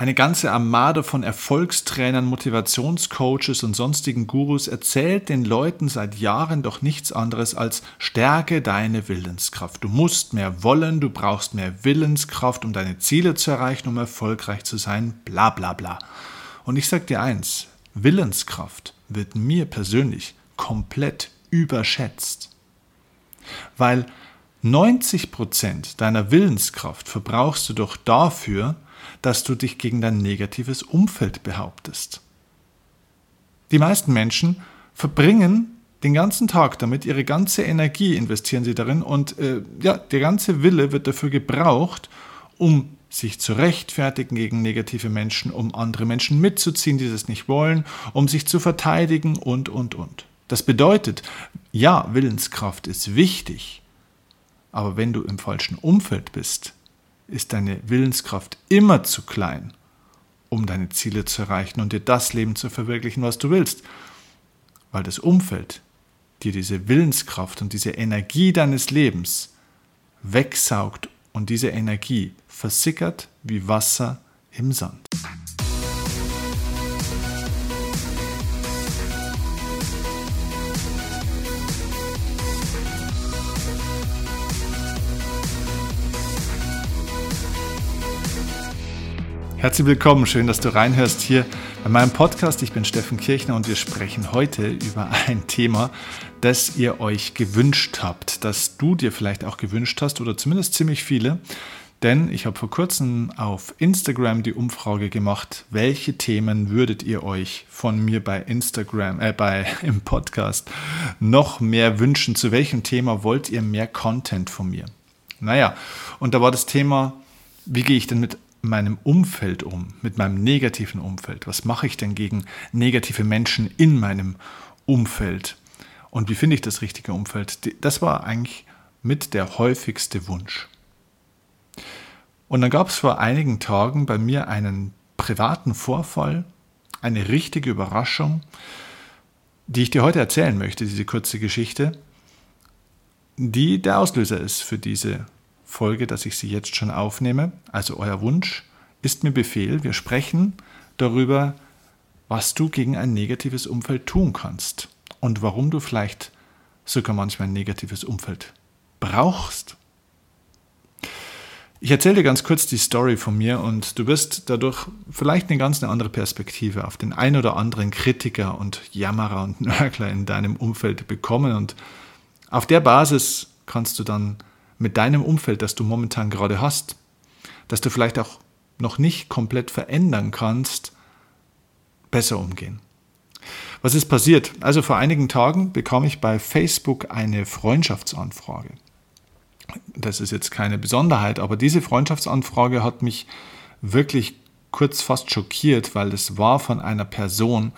Eine ganze Armade von Erfolgstrainern, Motivationscoaches und sonstigen Gurus erzählt den Leuten seit Jahren doch nichts anderes als stärke deine Willenskraft. Du musst mehr wollen, du brauchst mehr Willenskraft, um deine Ziele zu erreichen, um erfolgreich zu sein, bla bla bla. Und ich sag dir eins, Willenskraft wird mir persönlich komplett überschätzt. Weil 90 Prozent deiner Willenskraft verbrauchst du doch dafür, dass du dich gegen dein negatives Umfeld behauptest. Die meisten Menschen verbringen den ganzen Tag damit, ihre ganze Energie investieren sie darin und äh, ja, der ganze Wille wird dafür gebraucht, um sich zu rechtfertigen gegen negative Menschen, um andere Menschen mitzuziehen, die das nicht wollen, um sich zu verteidigen und, und, und. Das bedeutet, ja, Willenskraft ist wichtig, aber wenn du im falschen Umfeld bist, ist deine Willenskraft immer zu klein, um deine Ziele zu erreichen und dir das Leben zu verwirklichen, was du willst. Weil das Umfeld dir diese Willenskraft und diese Energie deines Lebens wegsaugt und diese Energie versickert wie Wasser im Sand. Herzlich willkommen, schön, dass du reinhörst hier bei meinem Podcast. Ich bin Steffen Kirchner und wir sprechen heute über ein Thema, das ihr euch gewünscht habt, das du dir vielleicht auch gewünscht hast oder zumindest ziemlich viele. Denn ich habe vor kurzem auf Instagram die Umfrage gemacht, welche Themen würdet ihr euch von mir bei Instagram, äh, bei im Podcast noch mehr wünschen? Zu welchem Thema wollt ihr mehr Content von mir? Naja, und da war das Thema, wie gehe ich denn mit meinem Umfeld um, mit meinem negativen Umfeld? Was mache ich denn gegen negative Menschen in meinem Umfeld? Und wie finde ich das richtige Umfeld? Das war eigentlich mit der häufigste Wunsch. Und dann gab es vor einigen Tagen bei mir einen privaten Vorfall, eine richtige Überraschung, die ich dir heute erzählen möchte, diese kurze Geschichte, die der Auslöser ist für diese Folge, dass ich sie jetzt schon aufnehme. Also euer Wunsch ist mir Befehl. Wir sprechen darüber, was du gegen ein negatives Umfeld tun kannst und warum du vielleicht sogar manchmal ein negatives Umfeld brauchst. Ich erzähle dir ganz kurz die Story von mir und du wirst dadurch vielleicht eine ganz andere Perspektive auf den ein oder anderen Kritiker und Jammerer und Nörgler in deinem Umfeld bekommen und auf der Basis kannst du dann mit deinem Umfeld, das du momentan gerade hast, das du vielleicht auch noch nicht komplett verändern kannst, besser umgehen. Was ist passiert? Also vor einigen Tagen bekam ich bei Facebook eine Freundschaftsanfrage. Das ist jetzt keine Besonderheit, aber diese Freundschaftsanfrage hat mich wirklich kurz fast schockiert, weil es war von einer Person,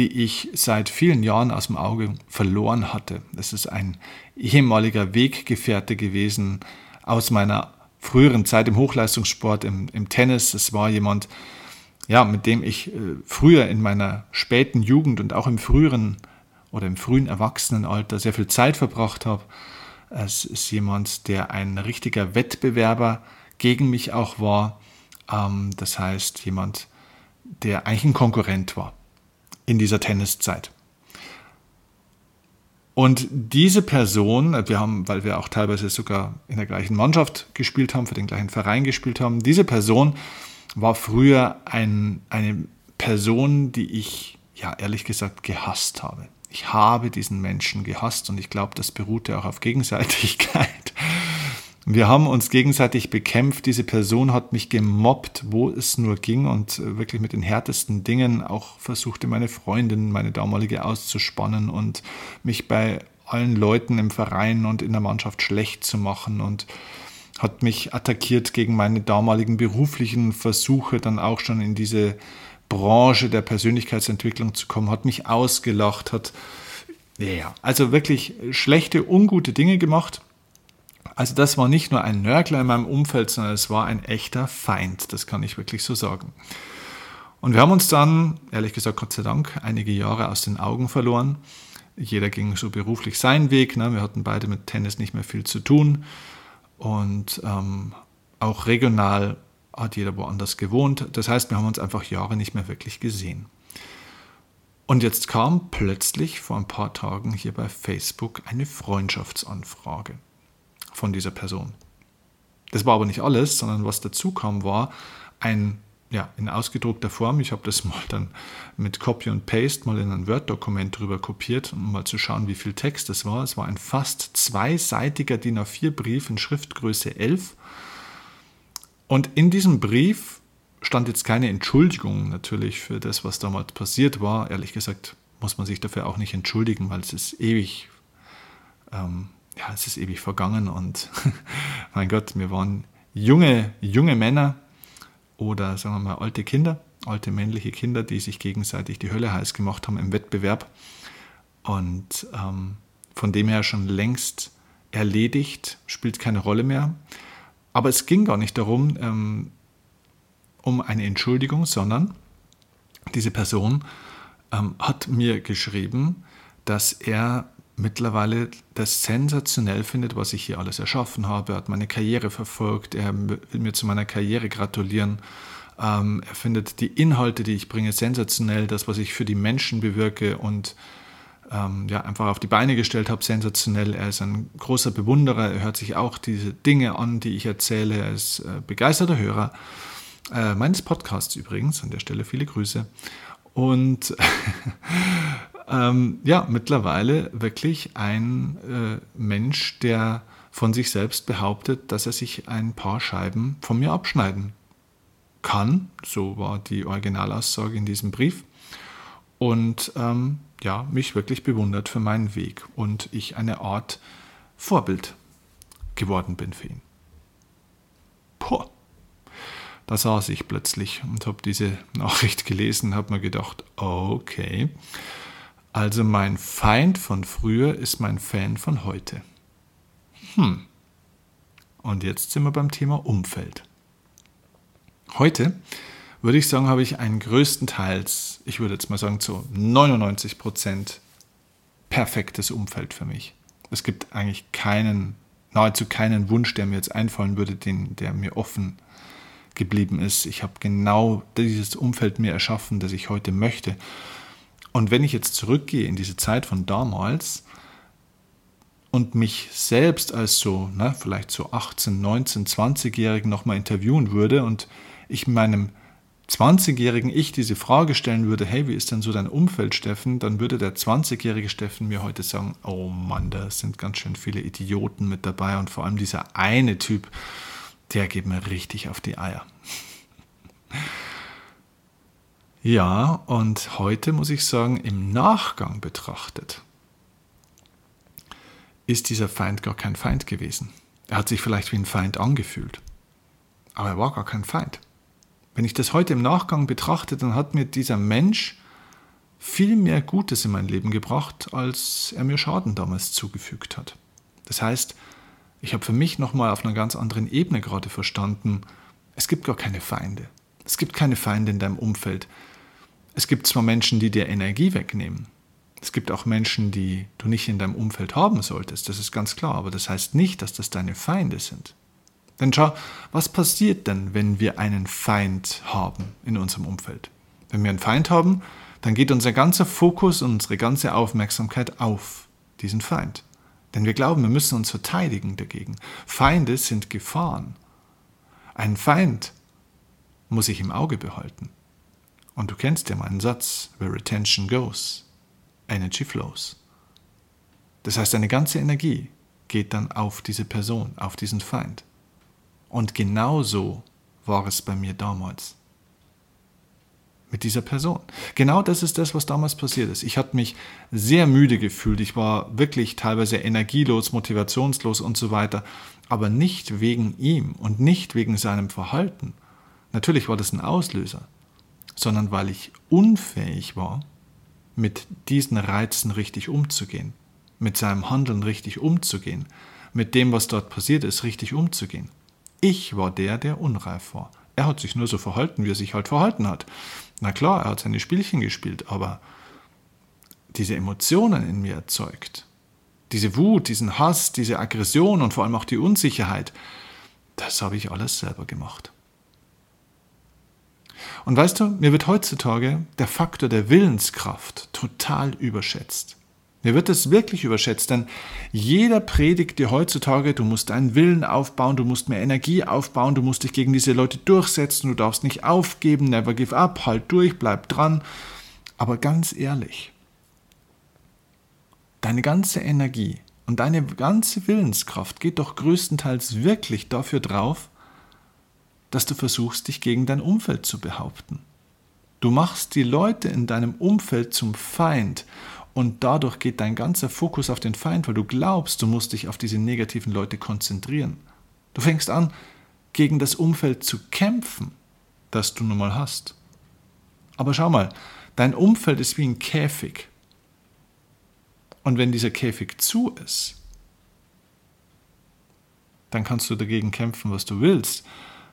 die ich seit vielen Jahren aus dem Auge verloren hatte. Es ist ein ehemaliger Weggefährte gewesen aus meiner früheren Zeit im Hochleistungssport, im, im Tennis. Es war jemand, ja, mit dem ich äh, früher in meiner späten Jugend und auch im früheren oder im frühen Erwachsenenalter sehr viel Zeit verbracht habe. Es ist jemand, der ein richtiger Wettbewerber gegen mich auch war. Ähm, das heißt, jemand, der eigentlich ein Konkurrent war in dieser Tenniszeit. Und diese Person, wir haben, weil wir auch teilweise sogar in der gleichen Mannschaft gespielt haben, für den gleichen Verein gespielt haben, diese Person war früher ein, eine Person, die ich, ja, ehrlich gesagt, gehasst habe. Ich habe diesen Menschen gehasst und ich glaube, das beruhte auch auf Gegenseitigkeit. Wir haben uns gegenseitig bekämpft. Diese Person hat mich gemobbt, wo es nur ging und wirklich mit den härtesten Dingen auch versuchte, meine Freundin, meine damalige auszuspannen und mich bei allen Leuten im Verein und in der Mannschaft schlecht zu machen und hat mich attackiert gegen meine damaligen beruflichen Versuche, dann auch schon in diese Branche der Persönlichkeitsentwicklung zu kommen, hat mich ausgelacht, hat ja, also wirklich schlechte, ungute Dinge gemacht also das war nicht nur ein Nörgler in meinem Umfeld, sondern es war ein echter Feind, das kann ich wirklich so sagen. Und wir haben uns dann, ehrlich gesagt, Gott sei Dank, einige Jahre aus den Augen verloren. Jeder ging so beruflich seinen Weg. Ne? Wir hatten beide mit Tennis nicht mehr viel zu tun. Und ähm, auch regional hat jeder woanders gewohnt. Das heißt, wir haben uns einfach Jahre nicht mehr wirklich gesehen. Und jetzt kam plötzlich vor ein paar Tagen hier bei Facebook eine Freundschaftsanfrage von dieser Person. Das war aber nicht alles, sondern was dazu kam, war ein, ja, in ausgedruckter Form. Ich habe das mal dann mit Copy und Paste mal in ein Word-Dokument drüber kopiert, um mal zu schauen, wie viel Text es war. Es war ein fast zweiseitiger DIN A4-Brief in Schriftgröße 11. Und in diesem Brief stand jetzt keine Entschuldigung natürlich für das, was damals passiert war. Ehrlich gesagt muss man sich dafür auch nicht entschuldigen, weil es ist ewig, ähm, ja, es ist ewig vergangen und mein Gott, wir waren junge, junge Männer oder sagen wir mal alte Kinder, alte männliche Kinder, die sich gegenseitig die Hölle heiß gemacht haben im Wettbewerb und ähm, von dem her schon längst erledigt, spielt keine Rolle mehr. Aber es ging gar nicht darum, ähm, um eine Entschuldigung, sondern diese Person ähm, hat mir geschrieben, dass er mittlerweile das sensationell findet, was ich hier alles erschaffen habe. Er hat meine Karriere verfolgt, er will mir zu meiner Karriere gratulieren. Ähm, er findet die Inhalte, die ich bringe, sensationell, das, was ich für die Menschen bewirke und ähm, ja, einfach auf die Beine gestellt habe, sensationell. Er ist ein großer Bewunderer, er hört sich auch diese Dinge an, die ich erzähle, er ist äh, begeisterter Hörer äh, meines Podcasts übrigens, an der Stelle viele Grüße. Und ähm, ja, mittlerweile wirklich ein äh, Mensch, der von sich selbst behauptet, dass er sich ein paar Scheiben von mir abschneiden kann. So war die Originalaussage in diesem Brief. Und ähm, ja, mich wirklich bewundert für meinen Weg und ich eine Art Vorbild geworden bin für ihn. Puh. Da saß ich plötzlich und habe diese Nachricht gelesen, habe mir gedacht, okay, also mein Feind von früher ist mein Fan von heute. Hm. Und jetzt sind wir beim Thema Umfeld. Heute würde ich sagen, habe ich einen größtenteils, ich würde jetzt mal sagen zu 99 Prozent perfektes Umfeld für mich. Es gibt eigentlich keinen, nahezu keinen Wunsch, der mir jetzt einfallen würde, den, der mir offen geblieben ist. Ich habe genau dieses Umfeld mir erschaffen, das ich heute möchte. Und wenn ich jetzt zurückgehe in diese Zeit von damals und mich selbst als so, ne, vielleicht so 18, 19, 20-Jährigen nochmal interviewen würde und ich meinem 20-jährigen Ich diese Frage stellen würde, hey, wie ist denn so dein Umfeld, Steffen? Dann würde der 20-jährige Steffen mir heute sagen, oh Mann, da sind ganz schön viele Idioten mit dabei und vor allem dieser eine Typ, der geht mir richtig auf die Eier. Ja, und heute muss ich sagen, im Nachgang betrachtet, ist dieser Feind gar kein Feind gewesen. Er hat sich vielleicht wie ein Feind angefühlt, aber er war gar kein Feind. Wenn ich das heute im Nachgang betrachte, dann hat mir dieser Mensch viel mehr Gutes in mein Leben gebracht, als er mir Schaden damals zugefügt hat. Das heißt, ich habe für mich nochmal auf einer ganz anderen Ebene gerade verstanden, es gibt gar keine Feinde. Es gibt keine Feinde in deinem Umfeld. Es gibt zwar Menschen, die dir Energie wegnehmen. Es gibt auch Menschen, die du nicht in deinem Umfeld haben solltest, das ist ganz klar, aber das heißt nicht, dass das deine Feinde sind. Denn schau, was passiert denn, wenn wir einen Feind haben in unserem Umfeld? Wenn wir einen Feind haben, dann geht unser ganzer Fokus und unsere ganze Aufmerksamkeit auf diesen Feind. Denn wir glauben, wir müssen uns verteidigen dagegen. Feinde sind Gefahren. Ein Feind muss ich im Auge behalten. Und du kennst ja meinen Satz, where attention goes, energy flows. Das heißt, deine ganze Energie geht dann auf diese Person, auf diesen Feind. Und genau so war es bei mir damals mit dieser Person. Genau das ist das, was damals passiert ist. Ich hatte mich sehr müde gefühlt. Ich war wirklich teilweise energielos, motivationslos und so weiter. Aber nicht wegen ihm und nicht wegen seinem Verhalten. Natürlich war das ein Auslöser, sondern weil ich unfähig war, mit diesen Reizen richtig umzugehen, mit seinem Handeln richtig umzugehen, mit dem, was dort passiert ist, richtig umzugehen. Ich war der, der unreif war. Er hat sich nur so verhalten, wie er sich halt verhalten hat. Na klar, er hat seine Spielchen gespielt, aber diese Emotionen in mir erzeugt, diese Wut, diesen Hass, diese Aggression und vor allem auch die Unsicherheit, das habe ich alles selber gemacht. Und weißt du, mir wird heutzutage der Faktor der Willenskraft total überschätzt. Mir wird das wirklich überschätzt, denn jeder predigt dir heutzutage, du musst deinen Willen aufbauen, du musst mehr Energie aufbauen, du musst dich gegen diese Leute durchsetzen, du darfst nicht aufgeben, never give up, halt durch, bleib dran. Aber ganz ehrlich, deine ganze Energie und deine ganze Willenskraft geht doch größtenteils wirklich dafür drauf, dass du versuchst, dich gegen dein Umfeld zu behaupten. Du machst die Leute in deinem Umfeld zum Feind und dadurch geht dein ganzer Fokus auf den Feind, weil du glaubst, du musst dich auf diese negativen Leute konzentrieren. Du fängst an, gegen das Umfeld zu kämpfen, das du nun mal hast. Aber schau mal, dein Umfeld ist wie ein Käfig. Und wenn dieser Käfig zu ist, dann kannst du dagegen kämpfen, was du willst.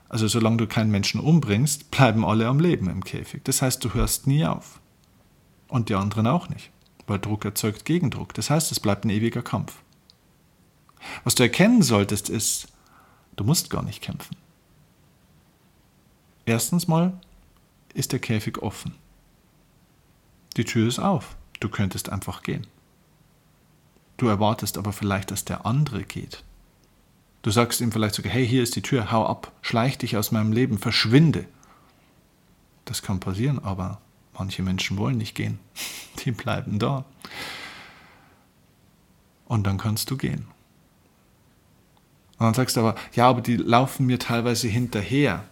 Also solange du keinen Menschen umbringst, bleiben alle am Leben im Käfig. Das heißt, du hörst nie auf. Und die anderen auch nicht weil Druck erzeugt Gegendruck. Das heißt, es bleibt ein ewiger Kampf. Was du erkennen solltest, ist, du musst gar nicht kämpfen. Erstens mal ist der Käfig offen. Die Tür ist auf. Du könntest einfach gehen. Du erwartest aber vielleicht, dass der andere geht. Du sagst ihm vielleicht sogar, hey, hier ist die Tür, hau ab, schleich dich aus meinem Leben, verschwinde. Das kann passieren, aber Manche Menschen wollen nicht gehen, die bleiben da. Und dann kannst du gehen. Und dann sagst du aber, ja, aber die laufen mir teilweise hinterher.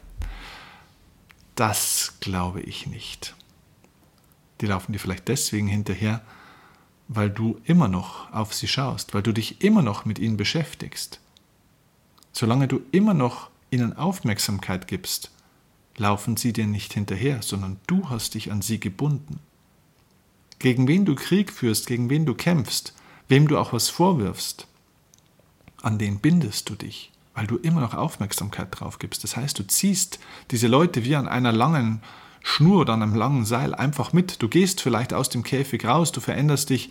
Das glaube ich nicht. Die laufen dir vielleicht deswegen hinterher, weil du immer noch auf sie schaust, weil du dich immer noch mit ihnen beschäftigst. Solange du immer noch ihnen Aufmerksamkeit gibst, laufen sie dir nicht hinterher, sondern du hast dich an sie gebunden. Gegen wen du Krieg führst, gegen wen du kämpfst, wem du auch was vorwirfst, an den bindest du dich, weil du immer noch Aufmerksamkeit drauf gibst. Das heißt, du ziehst diese Leute wie an einer langen Schnur oder an einem langen Seil einfach mit. Du gehst vielleicht aus dem Käfig raus, du veränderst dich,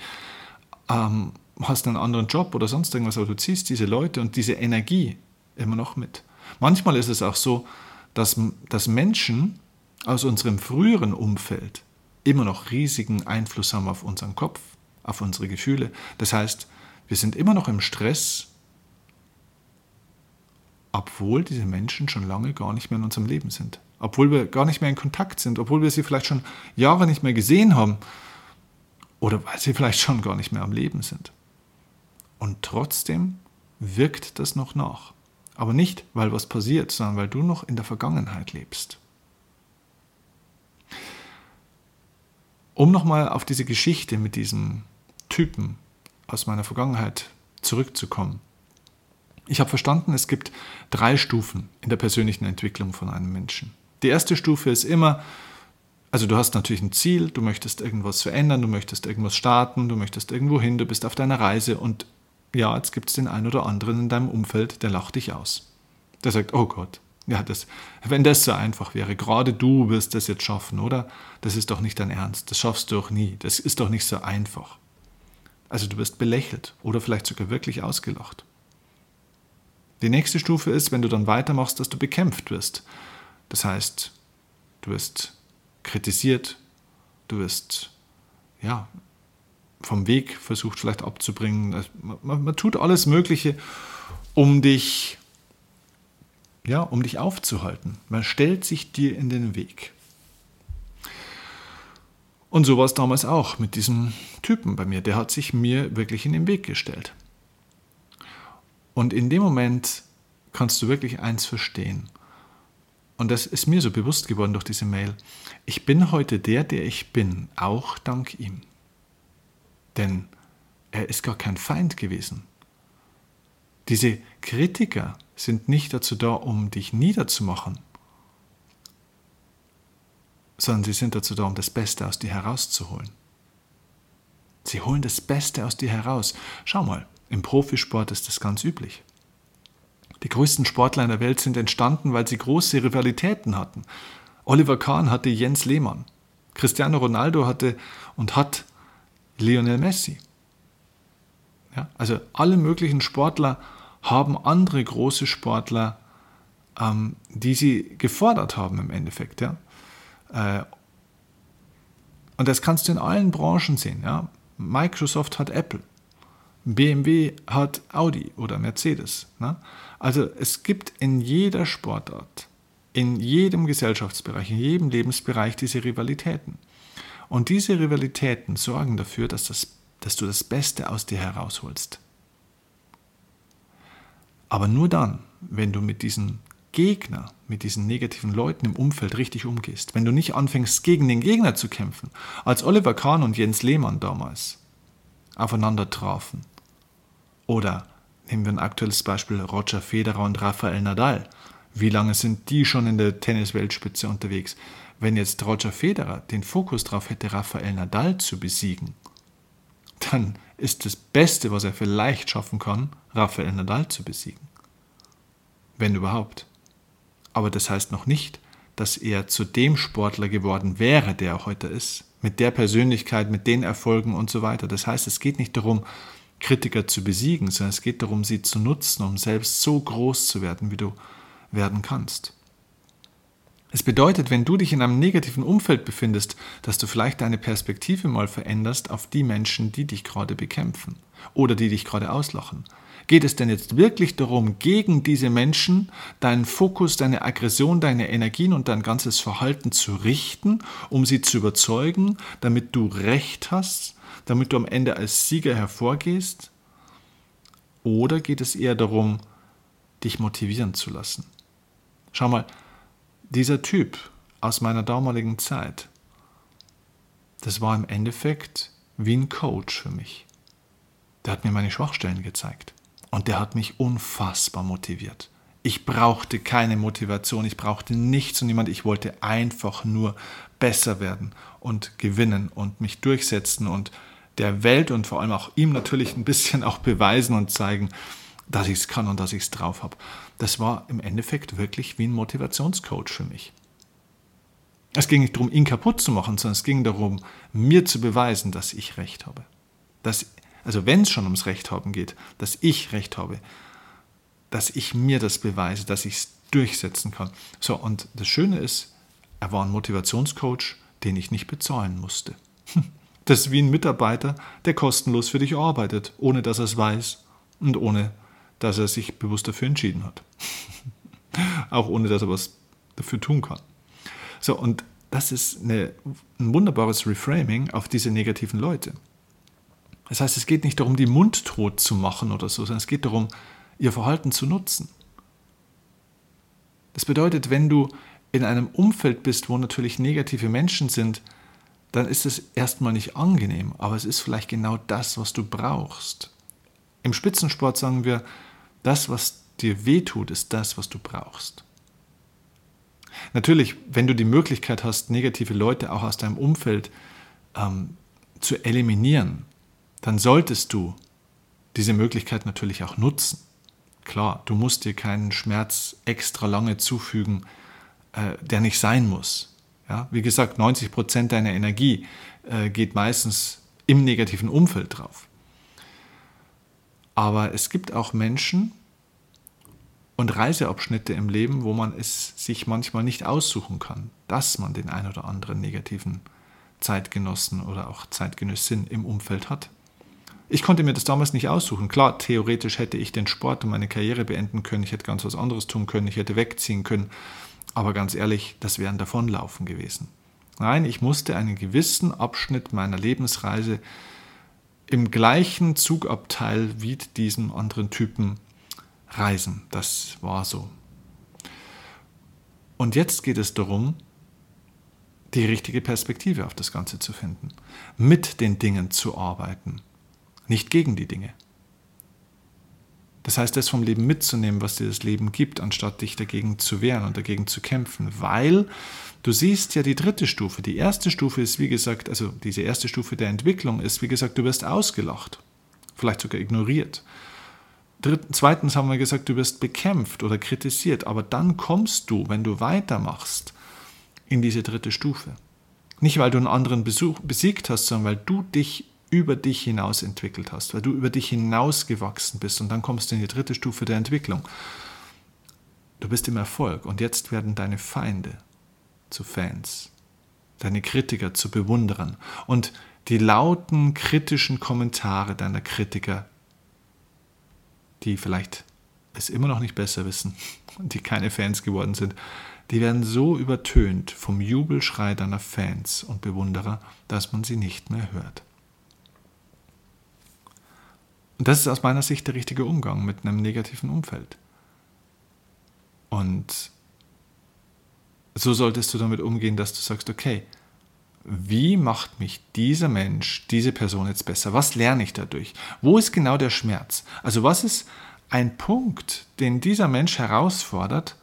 ähm, hast einen anderen Job oder sonst irgendwas, aber du ziehst diese Leute und diese Energie immer noch mit. Manchmal ist es auch so, dass, dass Menschen aus unserem früheren Umfeld immer noch riesigen Einfluss haben auf unseren Kopf, auf unsere Gefühle. Das heißt, wir sind immer noch im Stress, obwohl diese Menschen schon lange gar nicht mehr in unserem Leben sind. Obwohl wir gar nicht mehr in Kontakt sind, obwohl wir sie vielleicht schon Jahre nicht mehr gesehen haben oder weil sie vielleicht schon gar nicht mehr am Leben sind. Und trotzdem wirkt das noch nach. Aber nicht, weil was passiert, sondern weil du noch in der Vergangenheit lebst. Um nochmal auf diese Geschichte mit diesem Typen aus meiner Vergangenheit zurückzukommen. Ich habe verstanden, es gibt drei Stufen in der persönlichen Entwicklung von einem Menschen. Die erste Stufe ist immer, also du hast natürlich ein Ziel, du möchtest irgendwas verändern, du möchtest irgendwas starten, du möchtest irgendwo hin, du bist auf deiner Reise und ja, jetzt gibt es den einen oder anderen in deinem Umfeld, der lacht dich aus. Der sagt, oh Gott, ja, das, wenn das so einfach wäre, gerade du wirst das jetzt schaffen, oder? Das ist doch nicht dein Ernst, das schaffst du doch nie, das ist doch nicht so einfach. Also du wirst belächelt oder vielleicht sogar wirklich ausgelacht. Die nächste Stufe ist, wenn du dann weitermachst, dass du bekämpft wirst. Das heißt, du wirst kritisiert, du wirst ja, vom Weg versucht vielleicht abzubringen. Also man, man, tut alles Mögliche, um dich, ja, um dich aufzuhalten. Man stellt sich dir in den Weg. Und so war es damals auch mit diesem Typen bei mir. Der hat sich mir wirklich in den Weg gestellt. Und in dem Moment kannst du wirklich eins verstehen. Und das ist mir so bewusst geworden durch diese Mail. Ich bin heute der, der ich bin, auch dank ihm. Denn er ist gar kein Feind gewesen. Diese Kritiker sind nicht dazu da, um dich niederzumachen, sondern sie sind dazu da, um das Beste aus dir herauszuholen. Sie holen das Beste aus dir heraus. Schau mal, im Profisport ist das ganz üblich. Die größten Sportler in der Welt sind entstanden, weil sie große Rivalitäten hatten. Oliver Kahn hatte Jens Lehmann. Cristiano Ronaldo hatte und hat Lionel Messi. Ja, also alle möglichen Sportler haben andere große Sportler, ähm, die sie gefordert haben im Endeffekt. Ja. Äh, und das kannst du in allen Branchen sehen. Ja? Microsoft hat Apple, BMW hat Audi oder Mercedes. Ne? Also es gibt in jeder Sportart, in jedem Gesellschaftsbereich, in jedem Lebensbereich diese Rivalitäten. Und diese Rivalitäten sorgen dafür, dass, das, dass du das Beste aus dir herausholst. Aber nur dann, wenn du mit diesen Gegner, mit diesen negativen Leuten im Umfeld richtig umgehst, wenn du nicht anfängst, gegen den Gegner zu kämpfen, als Oliver Kahn und Jens Lehmann damals aufeinander trafen, oder nehmen wir ein aktuelles Beispiel Roger Federer und Rafael Nadal, wie lange sind die schon in der Tennisweltspitze unterwegs? Wenn jetzt Roger Federer den Fokus darauf hätte, Rafael Nadal zu besiegen, dann ist das Beste, was er vielleicht schaffen kann, Rafael Nadal zu besiegen. Wenn überhaupt. Aber das heißt noch nicht, dass er zu dem Sportler geworden wäre, der er heute ist, mit der Persönlichkeit, mit den Erfolgen und so weiter. Das heißt, es geht nicht darum, Kritiker zu besiegen, sondern es geht darum, sie zu nutzen, um selbst so groß zu werden, wie du werden kannst. Es bedeutet, wenn du dich in einem negativen Umfeld befindest, dass du vielleicht deine Perspektive mal veränderst auf die Menschen, die dich gerade bekämpfen oder die dich gerade auslachen. Geht es denn jetzt wirklich darum, gegen diese Menschen deinen Fokus, deine Aggression, deine Energien und dein ganzes Verhalten zu richten, um sie zu überzeugen, damit du Recht hast, damit du am Ende als Sieger hervorgehst? Oder geht es eher darum, dich motivieren zu lassen? Schau mal, dieser Typ aus meiner damaligen Zeit, das war im Endeffekt wie ein Coach für mich. Der hat mir meine Schwachstellen gezeigt. Und der hat mich unfassbar motiviert. Ich brauchte keine Motivation, ich brauchte nichts und niemand. Ich wollte einfach nur besser werden und gewinnen und mich durchsetzen und der Welt und vor allem auch ihm natürlich ein bisschen auch beweisen und zeigen, dass ich es kann und dass ich es drauf habe. Das war im Endeffekt wirklich wie ein Motivationscoach für mich. Es ging nicht darum, ihn kaputt zu machen, sondern es ging darum, mir zu beweisen, dass ich recht habe. Dass also wenn es schon ums Recht haben geht, dass ich Recht habe, dass ich mir das beweise, dass ich es durchsetzen kann. So, und das Schöne ist, er war ein Motivationscoach, den ich nicht bezahlen musste. Das ist wie ein Mitarbeiter, der kostenlos für dich arbeitet, ohne dass er es weiß und ohne dass er sich bewusst dafür entschieden hat. Auch ohne dass er was dafür tun kann. So, und das ist eine, ein wunderbares Reframing auf diese negativen Leute. Das heißt, es geht nicht darum, die mundtot zu machen oder so, sondern es geht darum, ihr Verhalten zu nutzen. Das bedeutet, wenn du in einem Umfeld bist, wo natürlich negative Menschen sind, dann ist es erstmal nicht angenehm, aber es ist vielleicht genau das, was du brauchst. Im Spitzensport sagen wir, das, was dir wehtut, ist das, was du brauchst. Natürlich, wenn du die Möglichkeit hast, negative Leute auch aus deinem Umfeld ähm, zu eliminieren, dann solltest du diese Möglichkeit natürlich auch nutzen. Klar, du musst dir keinen Schmerz extra lange zufügen, äh, der nicht sein muss. Ja? Wie gesagt, 90 Prozent deiner Energie äh, geht meistens im negativen Umfeld drauf. Aber es gibt auch Menschen und Reiseabschnitte im Leben, wo man es sich manchmal nicht aussuchen kann, dass man den ein oder anderen negativen Zeitgenossen oder auch Zeitgenössin im Umfeld hat. Ich konnte mir das damals nicht aussuchen. Klar, theoretisch hätte ich den Sport und meine Karriere beenden können, ich hätte ganz was anderes tun können, ich hätte wegziehen können. Aber ganz ehrlich, das wäre ein Davonlaufen gewesen. Nein, ich musste einen gewissen Abschnitt meiner Lebensreise im gleichen Zugabteil wie diesen anderen Typen reisen. Das war so. Und jetzt geht es darum, die richtige Perspektive auf das Ganze zu finden, mit den Dingen zu arbeiten nicht gegen die Dinge. Das heißt, das vom Leben mitzunehmen, was dir das Leben gibt, anstatt dich dagegen zu wehren und dagegen zu kämpfen. Weil du siehst ja die dritte Stufe. Die erste Stufe ist, wie gesagt, also diese erste Stufe der Entwicklung ist, wie gesagt, du wirst ausgelacht, vielleicht sogar ignoriert. Zweitens haben wir gesagt, du wirst bekämpft oder kritisiert. Aber dann kommst du, wenn du weitermachst, in diese dritte Stufe. Nicht, weil du einen anderen Besuch, besiegt hast, sondern weil du dich über dich hinaus entwickelt hast, weil du über dich hinaus gewachsen bist und dann kommst du in die dritte Stufe der Entwicklung. Du bist im Erfolg und jetzt werden deine Feinde zu Fans. deine Kritiker zu bewundern und die lauten kritischen Kommentare deiner Kritiker, die vielleicht es immer noch nicht besser wissen und die keine Fans geworden sind, die werden so übertönt vom Jubelschrei deiner Fans und Bewunderer, dass man sie nicht mehr hört. Und das ist aus meiner Sicht der richtige Umgang mit einem negativen Umfeld. Und so solltest du damit umgehen, dass du sagst, okay, wie macht mich dieser Mensch, diese Person jetzt besser? Was lerne ich dadurch? Wo ist genau der Schmerz? Also was ist ein Punkt, den dieser Mensch herausfordert,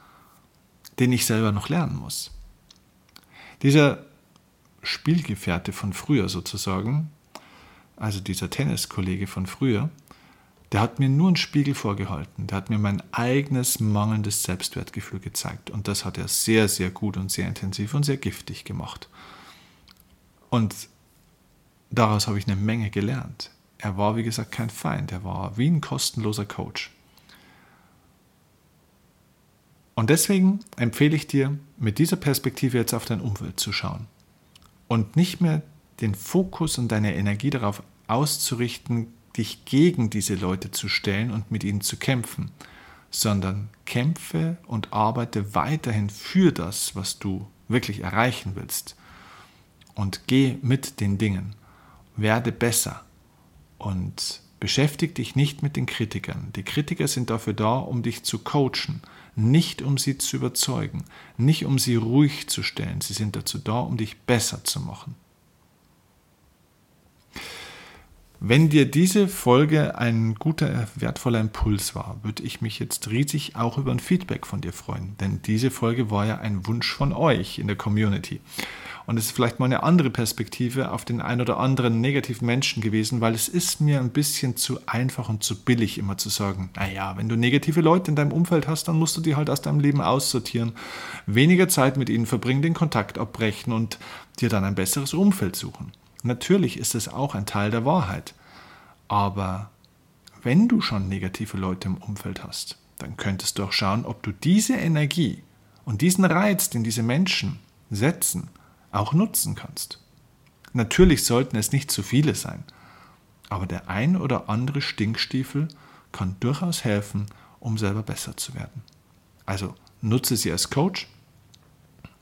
den ich selber noch lernen muss? Dieser Spielgefährte von früher sozusagen, also dieser Tenniskollege von früher, der hat mir nur einen Spiegel vorgehalten. Der hat mir mein eigenes mangelndes Selbstwertgefühl gezeigt. Und das hat er sehr, sehr gut und sehr intensiv und sehr giftig gemacht. Und daraus habe ich eine Menge gelernt. Er war, wie gesagt, kein Feind. Er war wie ein kostenloser Coach. Und deswegen empfehle ich dir, mit dieser Perspektive jetzt auf dein Umfeld zu schauen. Und nicht mehr den Fokus und deine Energie darauf auszurichten, dich gegen diese Leute zu stellen und mit ihnen zu kämpfen, sondern kämpfe und arbeite weiterhin für das, was du wirklich erreichen willst. Und geh mit den Dingen. Werde besser. Und beschäftige dich nicht mit den Kritikern. Die Kritiker sind dafür da, um dich zu coachen, nicht um sie zu überzeugen, nicht um sie ruhig zu stellen. Sie sind dazu da, um dich besser zu machen. Wenn dir diese Folge ein guter, wertvoller Impuls war, würde ich mich jetzt riesig auch über ein Feedback von dir freuen. Denn diese Folge war ja ein Wunsch von euch in der Community. Und es ist vielleicht mal eine andere Perspektive auf den ein oder anderen negativen Menschen gewesen, weil es ist mir ein bisschen zu einfach und zu billig immer zu sagen, naja, wenn du negative Leute in deinem Umfeld hast, dann musst du die halt aus deinem Leben aussortieren, weniger Zeit mit ihnen verbringen, den Kontakt abbrechen und dir dann ein besseres Umfeld suchen. Natürlich ist es auch ein Teil der Wahrheit. Aber wenn du schon negative Leute im Umfeld hast, dann könntest du auch schauen, ob du diese Energie und diesen Reiz, den diese Menschen setzen, auch nutzen kannst. Natürlich sollten es nicht zu viele sein, aber der ein oder andere Stinkstiefel kann durchaus helfen, um selber besser zu werden. Also nutze sie als Coach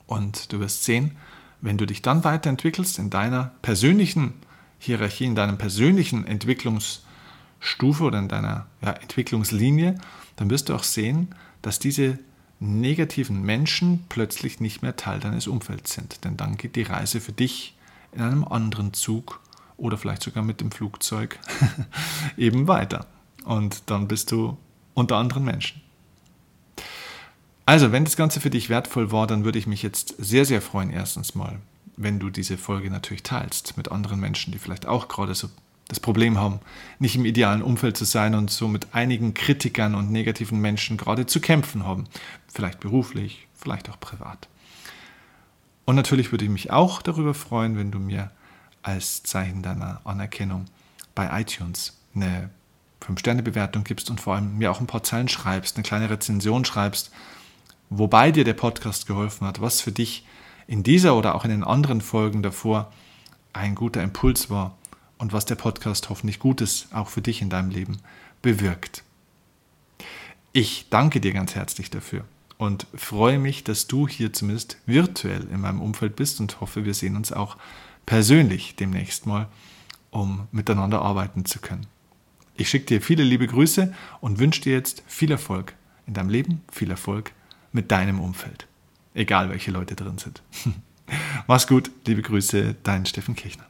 und du wirst sehen, wenn du dich dann weiterentwickelst in deiner persönlichen Hierarchie, in deiner persönlichen Entwicklungsstufe oder in deiner ja, Entwicklungslinie, dann wirst du auch sehen, dass diese negativen Menschen plötzlich nicht mehr Teil deines Umfelds sind. Denn dann geht die Reise für dich in einem anderen Zug oder vielleicht sogar mit dem Flugzeug eben weiter. Und dann bist du unter anderen Menschen. Also, wenn das Ganze für dich wertvoll war, dann würde ich mich jetzt sehr, sehr freuen, erstens mal, wenn du diese Folge natürlich teilst mit anderen Menschen, die vielleicht auch gerade so das Problem haben, nicht im idealen Umfeld zu sein und so mit einigen Kritikern und negativen Menschen gerade zu kämpfen haben. Vielleicht beruflich, vielleicht auch privat. Und natürlich würde ich mich auch darüber freuen, wenn du mir als Zeichen deiner Anerkennung bei iTunes eine 5-Sterne-Bewertung gibst und vor allem mir auch ein paar Zeilen schreibst, eine kleine Rezension schreibst, wobei dir der Podcast geholfen hat, was für dich in dieser oder auch in den anderen Folgen davor ein guter Impuls war und was der Podcast hoffentlich Gutes auch für dich in deinem Leben bewirkt. Ich danke dir ganz herzlich dafür und freue mich, dass du hier zumindest virtuell in meinem Umfeld bist und hoffe, wir sehen uns auch persönlich demnächst mal, um miteinander arbeiten zu können. Ich schicke dir viele liebe Grüße und wünsche dir jetzt viel Erfolg in deinem Leben, viel Erfolg mit deinem Umfeld. Egal welche Leute drin sind. Mach's gut, liebe Grüße, dein Steffen Kirchner.